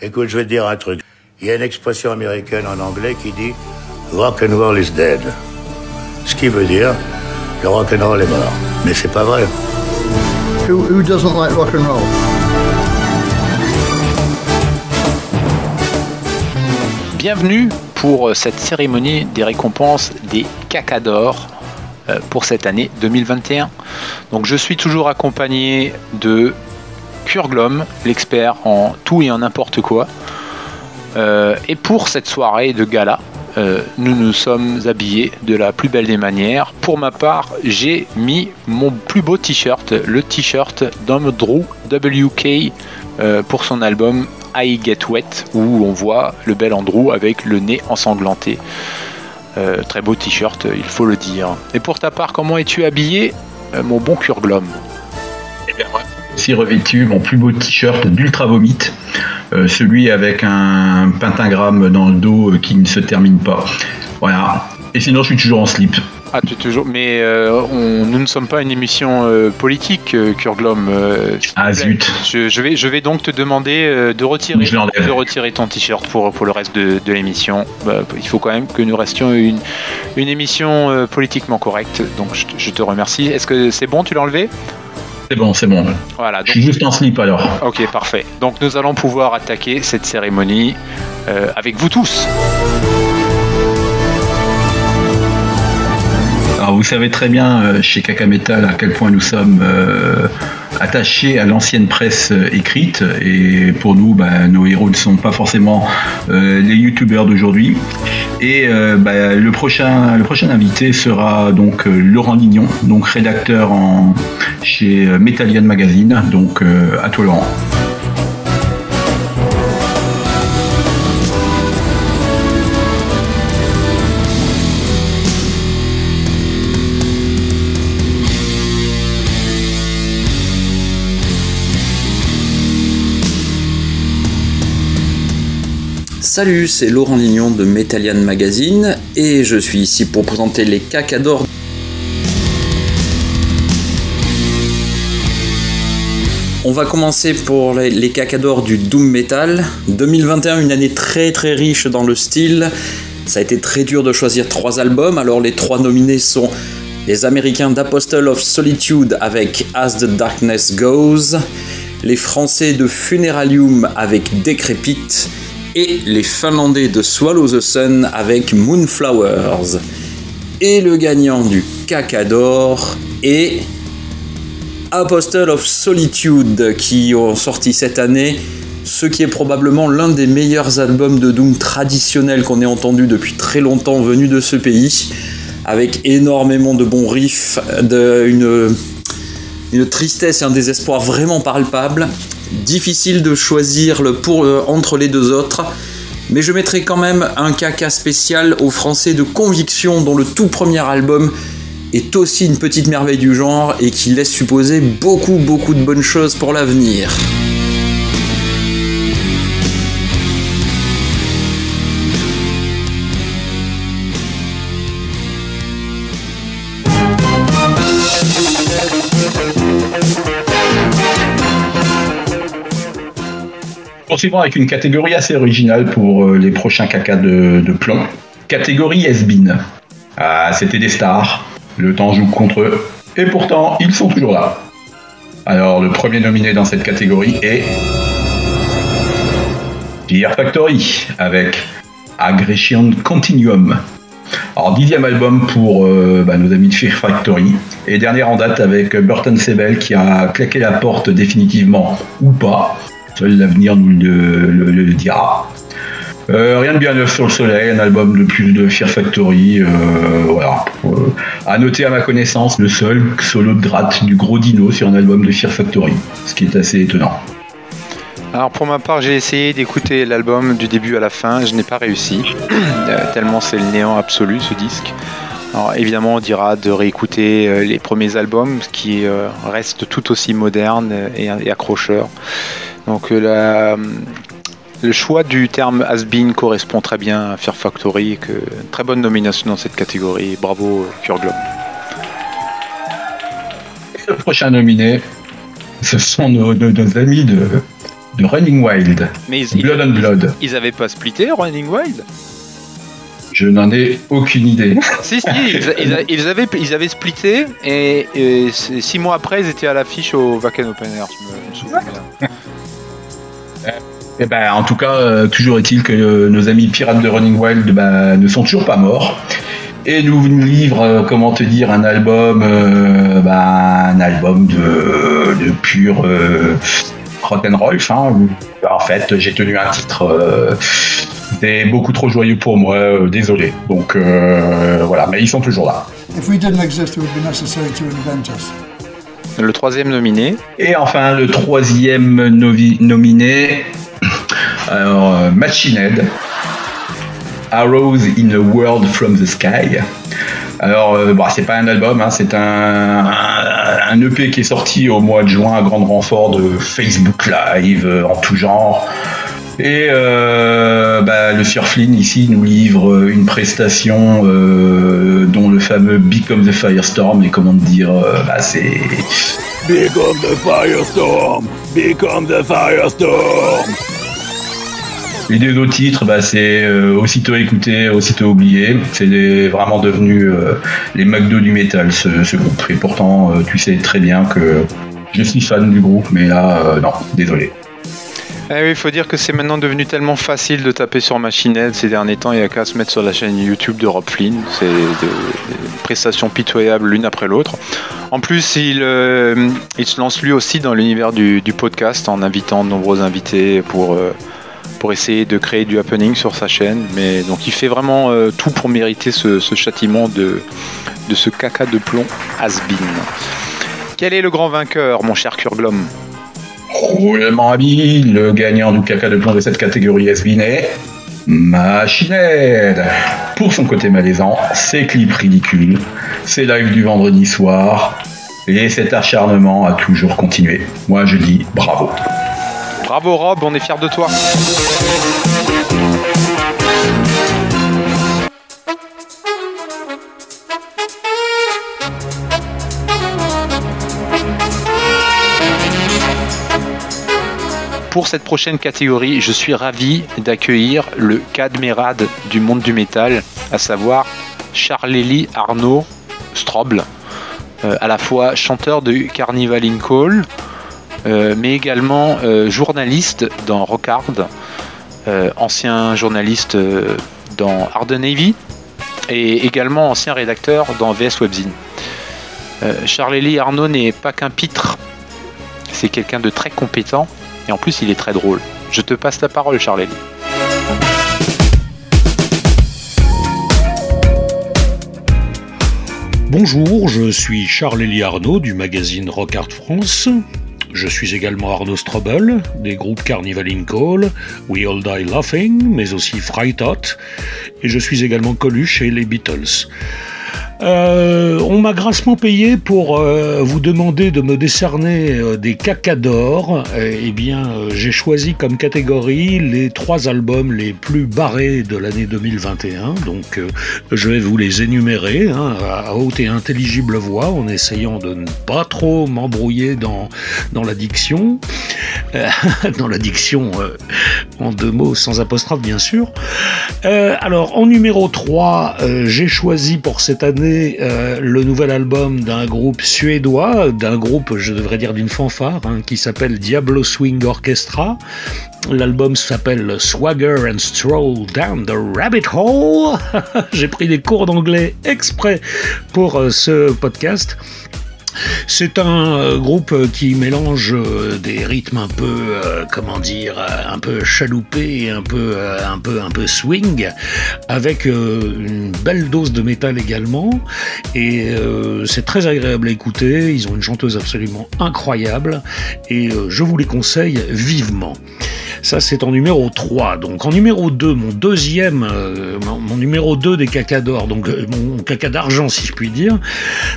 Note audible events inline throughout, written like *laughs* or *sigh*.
Écoute, je vais te dire un truc. Il y a une expression américaine en anglais qui dit Rock and roll is dead. Ce qui veut dire le rock and roll est mort. Mais c'est pas vrai. Who, who doesn't like rock and roll? Bienvenue pour euh, cette cérémonie des récompenses des Cacadors euh, pour cette année 2021. Donc je suis toujours accompagné de Kurglom, l'expert en tout et en n'importe quoi. Euh, et pour cette soirée de gala, nous nous sommes habillés de la plus belle des manières. Pour ma part, j'ai mis mon plus beau t-shirt, le t-shirt d'Andrew WK pour son album I Get Wet, où on voit le bel Andrew avec le nez ensanglanté. Euh, très beau t-shirt, il faut le dire. Et pour ta part, comment es-tu habillé, euh, mon bon Kurglom aussi revêtu mon plus beau t-shirt d'Ultra Vomit, euh, celui avec un pentagramme dans le dos qui ne se termine pas. Voilà. Et sinon, je suis toujours en slip. Ah, tu toujours. Mais euh, nous ne sommes pas une émission euh, politique, euh, Kurglom. ah zut. Je, vais, je vais donc te demander de retirer, de retirer ton t-shirt pour, pour le reste de, l'émission. Bah, il faut quand même que nous restions une, une émission politiquement correcte. Donc je, te remercie. Est-ce que c'est bon Tu l'as enlevé? C'est bon, c'est bon. Voilà, je suis juste en slip alors. Ok, parfait. Donc nous allons pouvoir attaquer cette cérémonie avec vous tous. Alors vous savez très bien euh, chez Kaka Metal à quel point nous sommes euh, attachés à l'ancienne presse euh, écrite et pour nous bah, nos héros ne sont pas forcément les youtubeurs d'aujourd'hui. Et bah, le, prochain, le prochain invité sera donc Laurent Lignon, donc rédacteur en, chez Metallian Magazine. Donc à toi. Salut, c'est Laurent Lignon de Metallian Magazine et je suis ici pour présenter les cacadors. On va commencer pour les, cacadors du Doom Metal. 2021, une année très très riche dans le style. Ça a été très dur de choisir trois albums, alors les trois nominés sont les Américains d'Apostle of Solitude avec As the Darkness Goes, les Français de Funeralium avec Decrepit et les Finlandais de Swallow the Sun avec Moonflowers. Et le gagnant du Cacador est Apostle of Solitude qui ont sorti cette année ce qui est probablement l'un des meilleurs albums de Doom traditionnels qu'on ait entendu depuis très longtemps venu de ce pays, avec énormément de bons riffs, de, une, une tristesse et un désespoir vraiment palpables, difficile de choisir le pour, euh, entre les deux autres. Mais je mettrai quand même un caca spécial aux Français de Conviction dont le tout premier album est aussi une petite merveille du genre et qui laisse supposer beaucoup beaucoup de bonnes choses pour l'avenir. Poursuivons avec une catégorie assez originale pour euh, les prochains caca de, plomb. Catégorie Esbin. Ah, c'était des stars. Le temps joue contre eux. Et pourtant, ils sont toujours là. Alors, le premier nominé dans cette catégorie est. Fear Factory avec Aggression Continuum. Alors, dixième album pour euh, bah, nos amis de Fear Factory. Et dernière en date avec Burton Sebel qui a claqué la porte définitivement ou pas Seul l'avenir nous le, dira. Euh, rien de bien neuf sur le soleil, un album de plus de Fear Factory. Euh, voilà. Euh, à noter à ma connaissance le seul solo de gratte du gros dino sur un album de Fear Factory, ce qui est assez étonnant. Alors pour ma part, j'ai essayé d'écouter l'album du début à la fin, je n'ai pas réussi, *clears throat* tellement c'est le néant absolu ce disque. Alors évidemment, on dira de réécouter les premiers albums, qui restent tout aussi modernes et, accrocheurs. Donc euh, le choix du terme has-been correspond très bien à Fear Factory. Que, très bonne nomination dans cette catégorie. Bravo Kurglom. Le prochain nominé, ce sont nos, amis de de Running Wild. Mais ils, Blood ils- on Blood. ils avaient pas splitté Running Wild? Je n'en ai aucune idée. *laughs* Si, si, ils, ils- ils avaient, ils avaient splitté et, et six mois après, ils étaient à l'affiche au Wacken Open Air, je me, je me souviens bien. Eh ben, en tout cas, euh, toujours est-il que euh, nos amis pirates de Running Wild bah, ne sont toujours pas morts. Et nous nous livrent, euh, comment te dire, un album, bah, un album de, de pur rock'n'roll. Hein, en fait, j'ai tenu un titre. C'était beaucoup trop joyeux pour moi, euh, désolé. Donc euh, voilà, mais ils sont toujours là. If we didn't exist, it would be necessary to invent us. Le troisième nominé, Et enfin, le troisième novi- nominé, *clears throat* alors, euh, Machine Head, Arrows in a World from the Sky. Alors, euh, bah, c'est pas un album, hein, c'est un, un, un EP qui est sorti au mois de juin à grande renfort de Facebook Live euh, en tout genre. Et euh, bah, le Surflin ici nous livre une prestation euh, dont le fameux Become the Firestorm et comment dire, euh, bah, c'est Become the Firestorm, Become the Firestorm. Les deux autres titres, bah, c'est euh, aussitôt écouté, aussitôt oublié. C'est des- vraiment devenu euh, les McDo du métal, ce, ce groupe. Et pourtant, euh, tu sais très bien que je suis fan du groupe, mais là, euh, non, désolé. Eh il faut dire que c'est maintenant devenu tellement facile de taper sur Machinette ces derniers temps, il n'y qu'à se mettre sur la chaîne YouTube de Rob Flynn. C'est de- des prestations pitoyables l'une après l'autre. En plus, il, euh, se lance lui aussi dans l'univers du, podcast en invitant de nombreux invités pour, euh, pour essayer de créer du happening sur sa chaîne. Mais donc il fait vraiment euh, tout pour mériter ce, châtiment de, de ce caca de plomb has-been. Quel est le grand vainqueur, mon cher Kurglom Mon ami, le gagnant du caca de plomb de cette catégorie est Machined. Pour son côté malaisant, ses clips ridicules, ses lives du vendredi soir, et cet acharnement a toujours continué. Moi je dis bravo. Bravo Rob, on est fiers de toi. Pour cette prochaine catégorie, je suis ravi d'accueillir le cadmérade du monde du métal, à savoir Charlélie Arnaud Stroble, euh, à la fois chanteur de Carnival in Call, euh, mais également euh, journaliste dans Rockard, ancien journaliste dans Arden Navy et également ancien rédacteur dans VS Webzine. Charlélie Arnaud n'est pas qu'un pitre, c'est quelqu'un de très compétent et en plus il est très drôle. Je te passe la parole Charlélie. Bonjour, je suis Charles-Élie Arnaud du magazine Rock Art France. Je suis également Arnaud Strobel des groupes Carnival in Call, We All Die Laughing, mais aussi Fright Hot, et je suis également Coluche chez les Beatles. Euh, on m'a grassement payé pour euh, vous demander de me décerner euh, des cacas d'or. Euh, eh bien, j'ai choisi comme catégorie les trois albums les plus barrés de l'année 2021. Donc, je vais vous les énumérer hein, à haute et intelligible voix en essayant de ne pas trop m'embrouiller dans, dans la diction. *laughs* Dans la diction en deux mots, sans apostrophe bien sûr. Alors, en numéro 3, euh, j'ai choisi pour cette année euh, le nouvel album d'un groupe suédois, d'un groupe, je devrais dire d'une fanfare, hein, qui s'appelle Diablo Swing Orchestra. L'album s'appelle Swagger and Stroll Down the Rabbit Hole. *laughs* j'ai pris des cours d'anglais exprès pour euh, ce podcast. C'est un euh, groupe qui mélange euh, des rythmes un peu, euh, comment dire, un peu chaloupés, un peu, un peu, un peu swing, avec une belle dose de métal également. Et c'est très agréable à écouter. Ils ont une chanteuse absolument incroyable et je vous les conseille vivement. Ça, c'est en numéro 3. Donc, en numéro 2, mon deuxième, euh, mon, numéro 2 des cacas d'or, donc euh, mon caca d'argent, si je puis dire,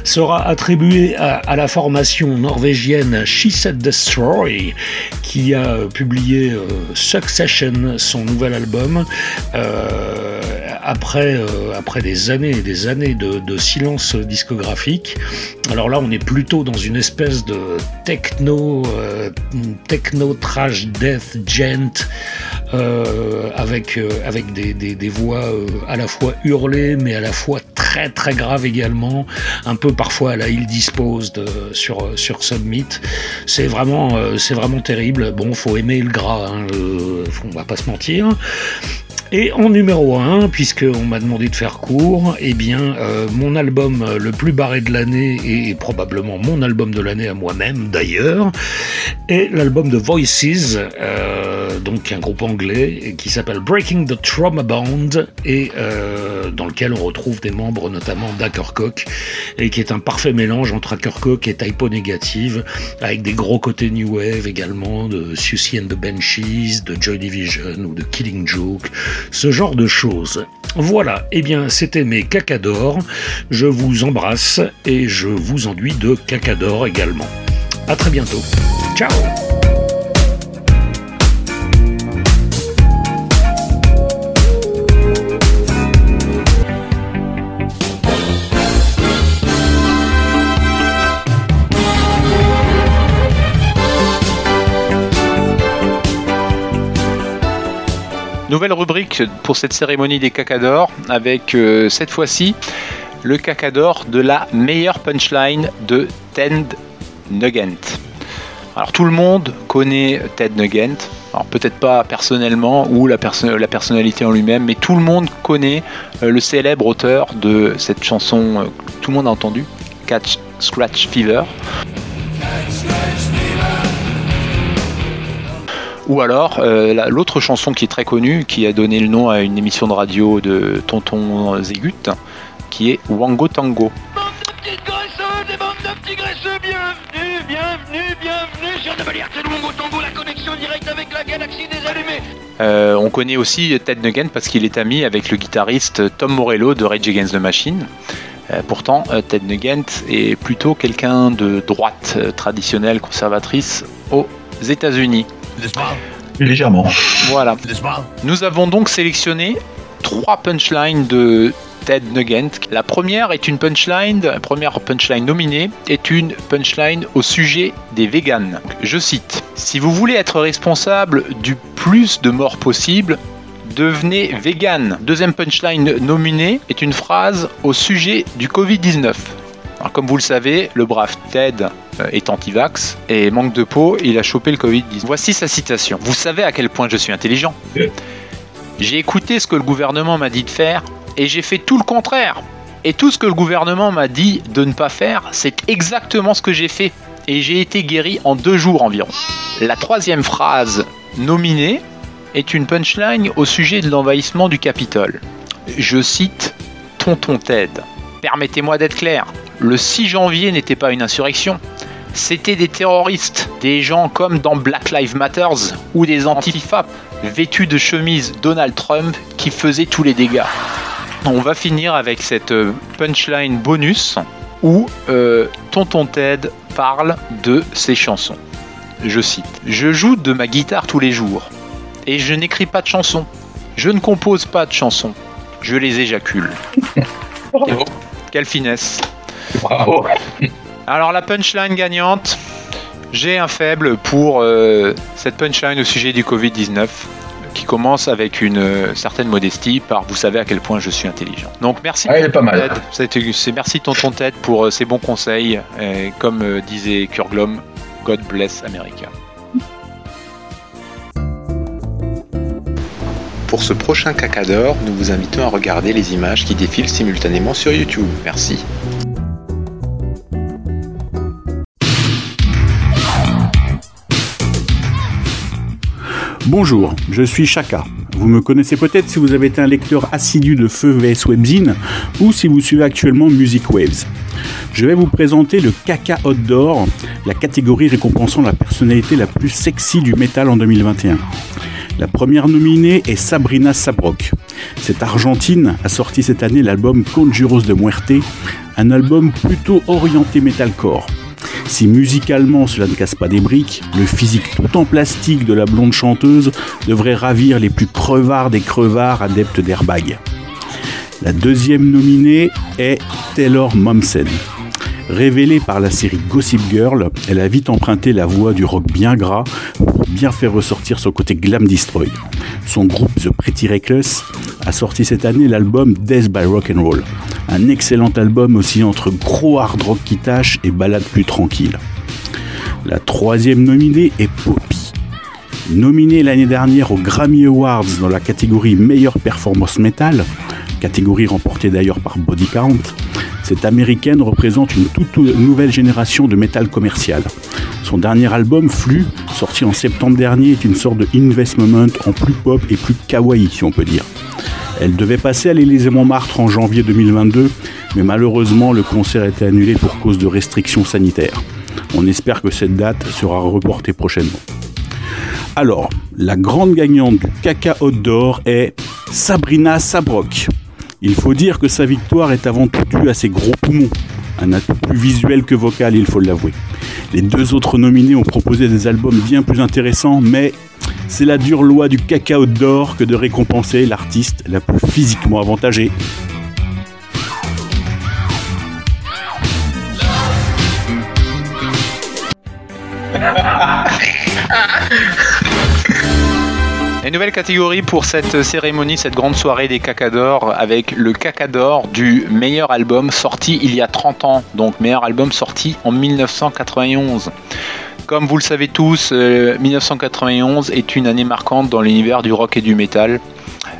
sera attribué à, la formation norvégienne She Said Destroy, qui a publié euh, Succession, son nouvel album, euh, après, après des années et des années de, silence discographique. Alors là, on est plutôt dans une espèce de techno, techno trash death gent avec, avec des, des, voix à la fois hurlées mais à la fois très très graves également, un peu parfois à la il disposed sur, sur Submit. C'est vraiment, c'est vraiment terrible. Bon, faut aimer le gras, hein, on va pas se mentir. Et en numéro 1, puisqu'on m'a demandé de faire court, eh bien, euh, mon album euh, le plus barré de l'année, et probablement mon album de l'année à moi-même d'ailleurs, est l'album de Voices, euh, donc un groupe anglais qui s'appelle Breaking the Trauma Bond, et dans lequel on retrouve des membres notamment d'Ackercock, et qui est un parfait mélange entre Ackercock et Typo Negative, avec des gros côtés New Wave également, de Susie and the Benchies, de Joy Division ou de Killing Joke ce genre de choses. Voilà, et eh bien c'était mes cacadors. Je vous embrasse et je vous enduis de cacador également. A très bientôt. Ciao Rubrique pour cette cérémonie des cacadors avec euh, cette fois-ci le cacador de la meilleure punchline de Ted Nugent. Alors tout le monde connaît Ted Nugent, alors peut-être pas personnellement ou la, la personnalité en lui-même, mais tout le monde connaît euh, le célèbre auteur de cette chanson euh, tout le monde a entendu, Catch Scratch Fever. Ou alors euh, l'autre chanson qui est très connue, qui a donné le nom à une émission de radio de Tonton Zégut, qui est Wango Tango. bienvenue, bienvenue, bienvenue sur Wango Tango, la connexion directe avec la galaxie des allumés. Euh, on connaît aussi Ted Nugent parce qu'il est ami avec le guitariste Tom Morello de Rage Against the Machine. Euh, pourtant, Ted Nugent est plutôt quelqu'un de droite traditionnelle, conservatrice aux États-Unis. Légèrement. Voilà. Nous avons donc sélectionné trois punchlines de Ted Nugent. La première est une punchline, la première punchline nominée est une punchline au sujet des véganes. Je cite Si vous voulez être responsable du plus de morts possible, devenez vegan. Deuxième punchline nominée est une phrase au sujet du Covid-19 comme vous le savez, le brave Ted euh, est anti-vax et manque de peau, il a chopé le Covid-19. Voici sa citation. Vous savez à quel point je suis intelligent J'ai écouté ce que le gouvernement m'a dit de faire et j'ai fait tout le contraire. Et tout ce que le gouvernement m'a dit de ne pas faire, c'est exactement ce que j'ai fait. Et j'ai été guéri en deux jours environ. La troisième phrase nominée est une punchline au sujet de l'envahissement du Capitole. Je cite Tonton Ted. Permettez-moi d'être clair, le 6 janvier n'était pas une insurrection, c'était des terroristes, des gens comme dans Black Lives Matters ou des antifas vêtus de chemises Donald Trump qui faisaient tous les dégâts. On va finir avec cette euh, punchline bonus où euh, Tonton Ted parle de ses chansons. Je cite Je joue de ma guitare tous les jours et je n'écris pas de chansons. Je ne compose pas de chansons. Je les éjacule. *laughs* Quelle finesse. Bravo. *laughs* Alors la punchline gagnante, j'ai un faible pour euh, cette punchline au sujet du Covid-19 qui commence avec une euh, certaine modestie par vous savez à quel point je suis intelligent. Donc merci. Ah, pas mal. C'est merci tonton tête pour ces euh, bons conseils. comme disait Kurglom, God bless America. Pour ce prochain cacador, nous vous invitons à regarder les images qui défilent simultanément sur YouTube. Merci. Bonjour, je suis Chaka. Vous me connaissez peut-être si vous avez été un lecteur assidu de Feu VS Webzine ou si vous suivez actuellement Music Waves. Je vais vous présenter le Caca Hot d'Or, la catégorie récompensant la personnalité la plus sexy du métal en 2021. La première nominée est Sabrina Sabrok. Cette Argentine a sorti cette année l'album Conjuros de Muerte, un album plutôt orienté metalcore. Si musicalement cela ne casse pas des briques, le physique tout en plastique de la blonde chanteuse devrait ravir les plus crevards des crevards adeptes d'airbag. La deuxième nominée est Taylor Momsen. Révélée par la série Gossip Girl, elle a vite emprunté la voix du rock bien gras pour bien faire ressortir son côté glam destroy. Son groupe The Pretty Reckless a sorti cette année l'album Death by Rock and Roll, un excellent album aussi entre gros hard rock qui tâche et balade plus tranquille. La troisième nominée est Poppy. Nominée l'année dernière aux Grammy Awards dans la catégorie meilleure performance metal, catégorie remportée d'ailleurs par Body Count, cette américaine représente une toute nouvelle génération de métal commercial. Son dernier album, Flux, sorti en septembre dernier, est une sorte de investment en plus pop et plus kawaii, si on peut dire. Elle devait passer à l'Élysée-Montmartre en janvier 2022, mais malheureusement, le concert a été annulé pour cause de restrictions sanitaires. On espère que cette date sera reportée prochainement. Alors, la grande gagnante du caca haute d'or est Sabrina Sabrok. Il faut dire que sa victoire est avant tout due à ses gros poumons, un atout plus visuel que vocal, il faut l'avouer. Les deux autres nominés ont proposé des albums bien plus intéressants, mais c'est la dure loi du cacao d'or que de récompenser l'artiste la plus physiquement avantagée. *laughs* Une nouvelle catégorie pour cette cérémonie, cette grande soirée des cacadors avec le cacador du meilleur album sorti il y a 30 ans, donc meilleur album sorti en 1991. Comme vous le savez tous, 1991 euh, est une année marquante dans l'univers du rock et du metal.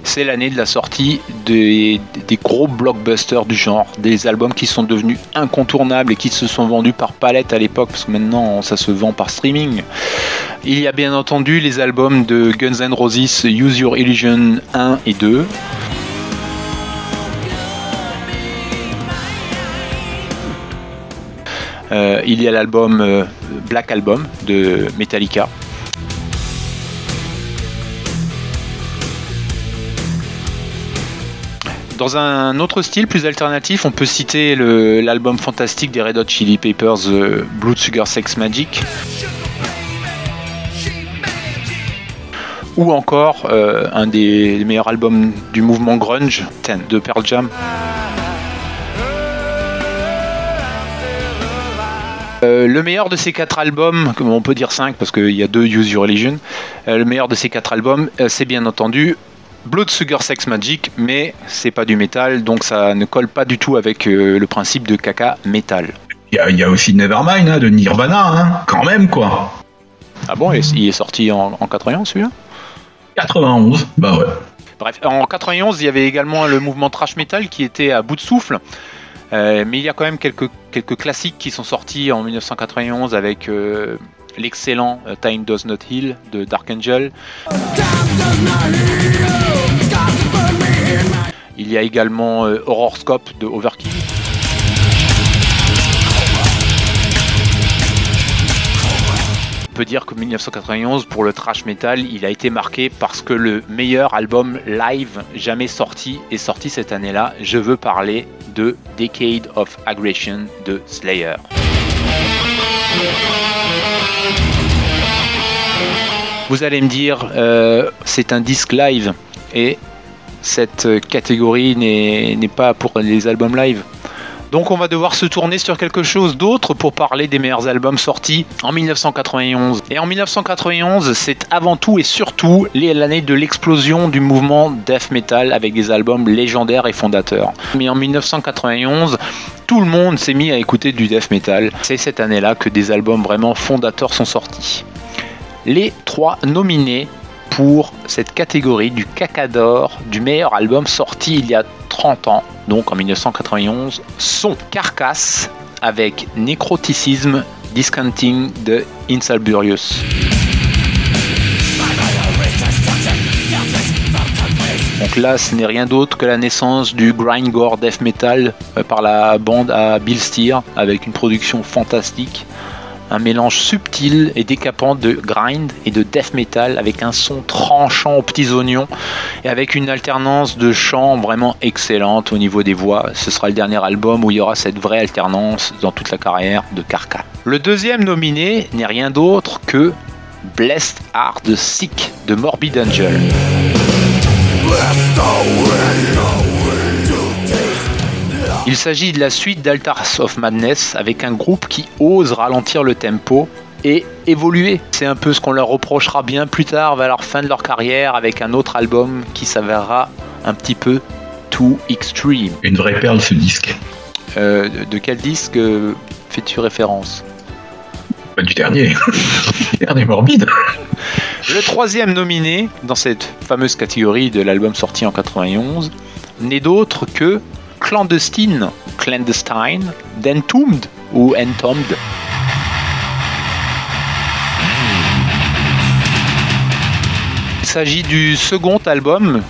C'est l'année de la sortie des, gros blockbusters du genre, des albums qui sont devenus incontournables et qui se sont vendus par palette à l'époque, parce que maintenant ça se vend par streaming. Il y a bien entendu les albums de Guns N' Roses Use Your Illusion 1 et 2. Euh, il y a l'album euh, Black Album de Metallica. Dans un autre style plus alternatif, on peut citer l'album fantastique des Red Hot Chili Peppers, euh, Blood Sugar Sex Magic. Ou encore euh, un des meilleurs albums du mouvement grunge, de Pearl Jam. Euh, le meilleur de ces quatre albums, on peut dire cinq parce qu'il y a deux Use Your Religion, le meilleur de ces quatre albums, c'est bien entendu Blood Sugar Sex Magic, mais c'est pas du métal, donc ça ne colle pas du tout avec euh, le principe de caca métal. Il y, a aussi Nevermind hein, de Nirvana, hein, quand même quoi. Ah bon, il est sorti en, 91 celui-là? 91, bah ouais. Bref, en 91, il y avait également le mouvement trash metal qui était à bout de souffle. Euh, mais il y a quand même quelques, quelques classiques qui sont sortis en 1991 avec euh, l'excellent Time Does Not Heal de Dark Angel. Il y a également euh, Horoscope de Overkill. On peut dire que 1991 pour le trash metal, il a été marqué parce que le meilleur album live jamais sorti est sorti cette année-là. Je veux parler de Decade of Aggression de Slayer. Vous allez me dire, euh, c'est un disque live et cette catégorie n'est pas pour les albums live. Donc on va devoir se tourner sur quelque chose d'autre pour parler des meilleurs albums sortis en 1991. Et en 1991, c'est avant tout et surtout l'année de l'explosion du mouvement death metal avec des albums légendaires et fondateurs. Mais en 1991, tout le monde s'est mis à écouter du death metal. C'est cette année-là que des albums vraiment fondateurs sont sortis. Les trois nominés pour cette catégorie du cacador du meilleur album sorti il y a 30 ans, donc en 1991, sont Carcass avec Necroticism Discounting de Insalburius. Donc là, ce n'est rien d'autre que la naissance du grindcore death metal euh, par la bande à Bill Steer avec une production fantastique un mélange subtil et décapant de grind et de death metal avec un son tranchant aux petits oignons et avec une alternance de chants vraiment excellente au niveau des voix. Ce sera le dernier album où il y aura cette vraie alternance dans toute la carrière de Carca. Le deuxième nominé n'est rien d'autre que Blessed Art Sick de Morbid Angel. Il s'agit de la suite d'Altars of Madness avec un groupe qui ose ralentir le tempo et évoluer. C'est un peu ce qu'on leur reprochera bien plus tard vers la fin de leur carrière avec un autre album qui s'avérera un petit peu too extreme. Une vraie perle ce disque. Euh, de quel disque euh, fais-tu référence? Bah, Du dernier. du dernier morbide. Le troisième nominé dans cette fameuse catégorie de l'album sorti en 91 n'est d'autre que Clandestine, Clandestine, d'Entombed ou Entombed. Il s'agit du second album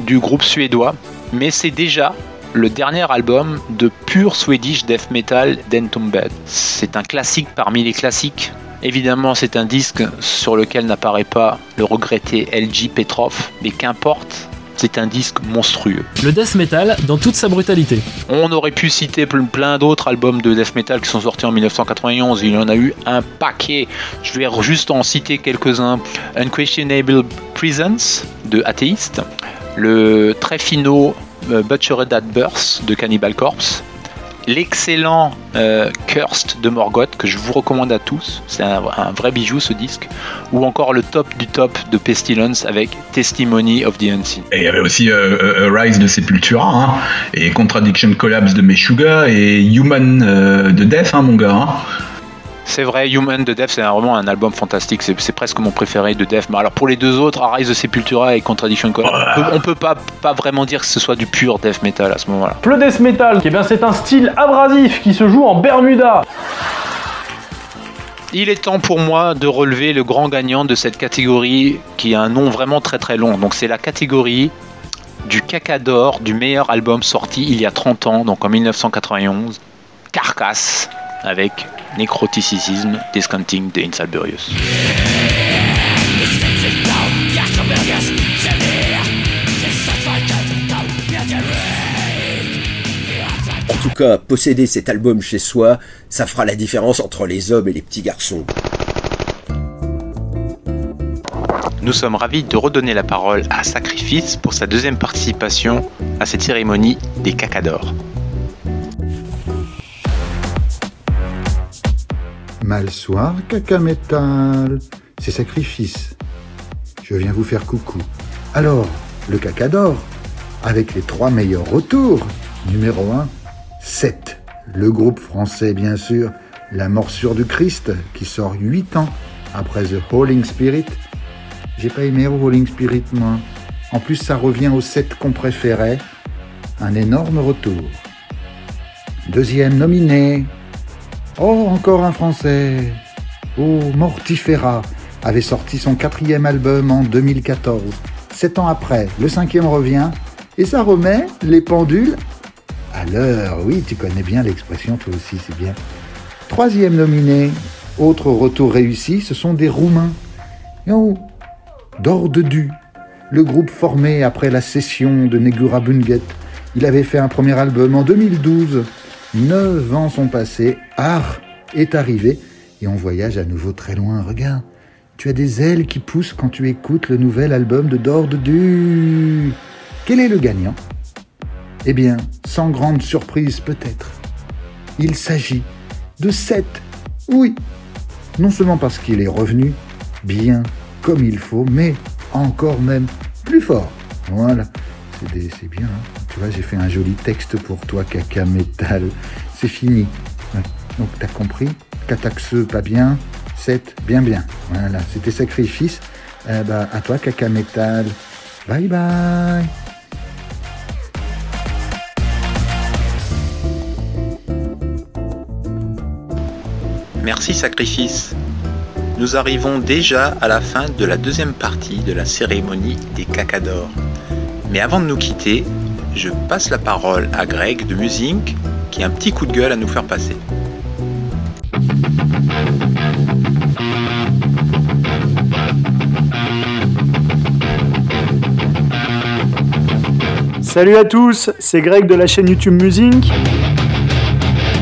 du groupe suédois, mais c'est déjà le dernier album de pur Swedish death metal d'Entombed. C'est un classique parmi les classiques. Évidemment, c'est un disque sur lequel n'apparaît pas le regretté LG Petrov, mais qu'importe, c'est un disque monstrueux. Le death metal dans toute sa brutalité. On aurait pu citer plein d'autres albums de death metal qui sont sortis en 1991. Il y en a eu un paquet. Je vais juste en citer quelques-uns. Unquestionable Presence de Atheist. Le très finaux euh, Butchered at Birth de Cannibal Corpse l'excellent euh, Cursed de Morgoth que je vous recommande à tous. C'est un, vrai bijou ce disque. Ou encore le top du top de Pestilence avec Testimony of the Unseen. Et il y avait aussi euh, euh, Rise de Sepultura, hein, et Contradiction Collapse de Meshuga, et Human de Death, hein, mon gars. Hein. C'est vrai, Human de Death, c'est vraiment un album fantastique. C'est presque mon préféré de Death. Mais alors pour les deux autres, Arise de Sepultura et Contradiction Code, on peut, pas, pas vraiment dire que ce soit du pur Death Metal à ce moment-là. Le Death Metal, eh bien c'est un style abrasif qui se joue en Bermuda. Il est temps pour moi de relever le grand gagnant de cette catégorie qui a un nom vraiment très très long. Donc c'est la catégorie du caca d'or du meilleur album sorti il y a 30 ans, donc en 1991, Carcass, avec Necroticism, Discounting de Insalburius. En tout cas, posséder cet album chez soi, ça fera la différence entre les hommes et les petits garçons. Nous sommes ravis de redonner la parole à Sacrifice pour sa deuxième participation à cette cérémonie des cacadors. Mal soir, caca métal. C'est sacrifice. Je viens vous faire coucou. Alors, le caca d'or, avec les trois meilleurs retours. Numéro 1, 7. Le groupe français, bien sûr, La Morsure du Christ, qui sort 8 ans après The Holding Spirit. J'ai pas aimé Holding Spirit, moi. En plus, ça revient au 7 qu'on préférait. Un énorme retour. Deuxième nominé, Oh, encore un Français. Oh, Mortifera avait sorti son quatrième album en 2014. Sept ans après, le cinquième revient et ça remet les pendules à l'heure. Oui, tu connais bien l'expression, toi aussi, c'est bien. Troisième nominé, autre retour réussi, ce sont des Roumains. Oh, d'Orde du, le groupe formé après la session de Negura Bunget. Il avait fait un premier album en 2012 Neuf ans sont passés, Art est arrivé, et on voyage à nouveau très loin. Regarde, tu as des ailes qui poussent quand tu écoutes le nouvel album de Dord du. Quel est le gagnant? Eh bien, sans grande surprise peut-être, il s'agit de Seth. Oui, non seulement parce qu'il est revenu bien comme il faut, mais encore même plus fort. Voilà, c'est bien. Hein j'ai fait un joli texte pour toi, caca métal. C'est fini. Donc, t'as compris Cataxeux, pas bien. 7, bien, bien. Voilà, c'était sacrifice. Bah, à toi, caca métal. Bye bye. Merci Sacrifice. Nous arrivons déjà à la fin de la deuxième partie de la cérémonie des cacadors. Mais avant de nous quitter, je passe la parole à Greg de Musing qui a un petit coup de gueule à nous faire passer. Salut à tous, c'est Greg de la chaîne YouTube Musing.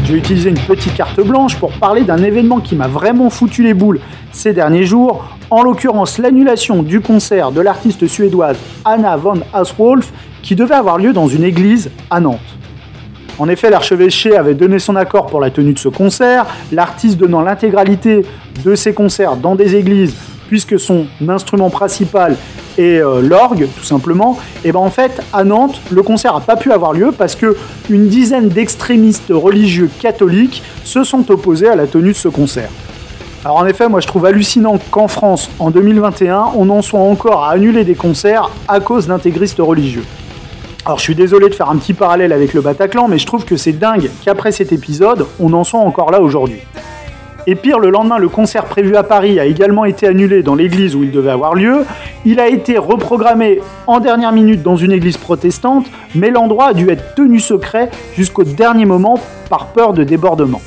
J'ai utilisé une petite carte blanche pour parler d'un événement qui m'a vraiment foutu les boules ces derniers jours, en l'occurrence l'annulation du concert de l'artiste suédoise Anna von Aswolf qui devait avoir lieu dans une église à Nantes. En effet, l'archevêché avait donné son accord pour la tenue de ce concert, l'artiste donnant l'intégralité de ses concerts dans des églises, puisque son instrument principal est euh, l'orgue, tout simplement. Et ben en fait, à Nantes, le concert n'a pas pu avoir lieu parce que une dizaine d'extrémistes religieux catholiques se sont opposés à la tenue de ce concert. Alors en effet, moi je trouve hallucinant qu'en France, en 2021, on en soit encore à annuler des concerts à cause d'intégristes religieux. Alors je suis désolé de faire un petit parallèle avec le Bataclan, mais je trouve que c'est dingue qu'après cet épisode, on en soit encore là aujourd'hui. Et pire, le lendemain, le concert prévu à Paris a également été annulé dans l'église où il devait avoir lieu. Il a été reprogrammé en dernière minute dans une église protestante, mais l'endroit a dû être tenu secret jusqu'au dernier moment par peur de débordement.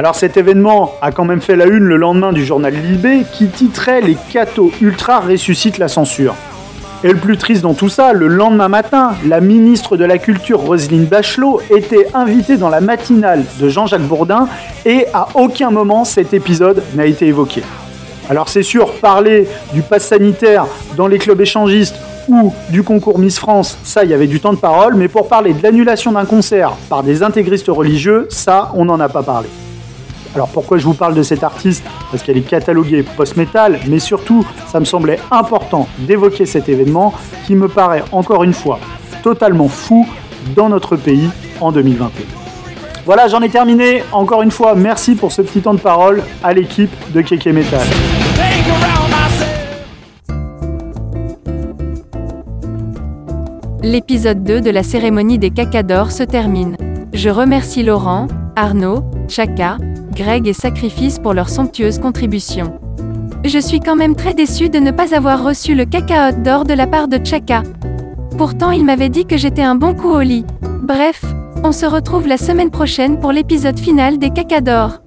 Alors cet événement a quand même fait la une le lendemain du journal Libé qui titrait Les cathos ultra ressuscitent la censure. Et le plus triste dans tout ça, le lendemain matin, la ministre de la Culture Roselyne Bachelot était invitée dans la matinale de Jean-Jacques Bourdin et à aucun moment cet épisode n'a été évoqué. Alors c'est sûr, parler du pass sanitaire dans les clubs échangistes ou du concours Miss France, ça, il y avait du temps de parole, mais pour parler de l'annulation d'un concert par des intégristes religieux, ça, on n'en a pas parlé. Alors pourquoi je vous parle de cette artiste? Parce qu'elle est cataloguée post-metal, mais surtout, ça me semblait important d'évoquer cet événement qui me paraît encore une fois totalement fou dans notre pays en 2021. Voilà, j'en ai terminé. Encore une fois, merci pour ce petit temps de parole à l'équipe de Keke Metal. L'épisode 2 de la cérémonie des cacadors se termine. Je remercie Laurent, Arnaud, Chaka, Greg et Sacrifice pour leur somptueuse contribution. Je suis quand même très déçu de ne pas avoir reçu le cacao d'or de la part de Chaka. Pourtant il m'avait dit que j'étais un bon coup au lit. Bref, on se retrouve la semaine prochaine pour l'épisode final des cacadors.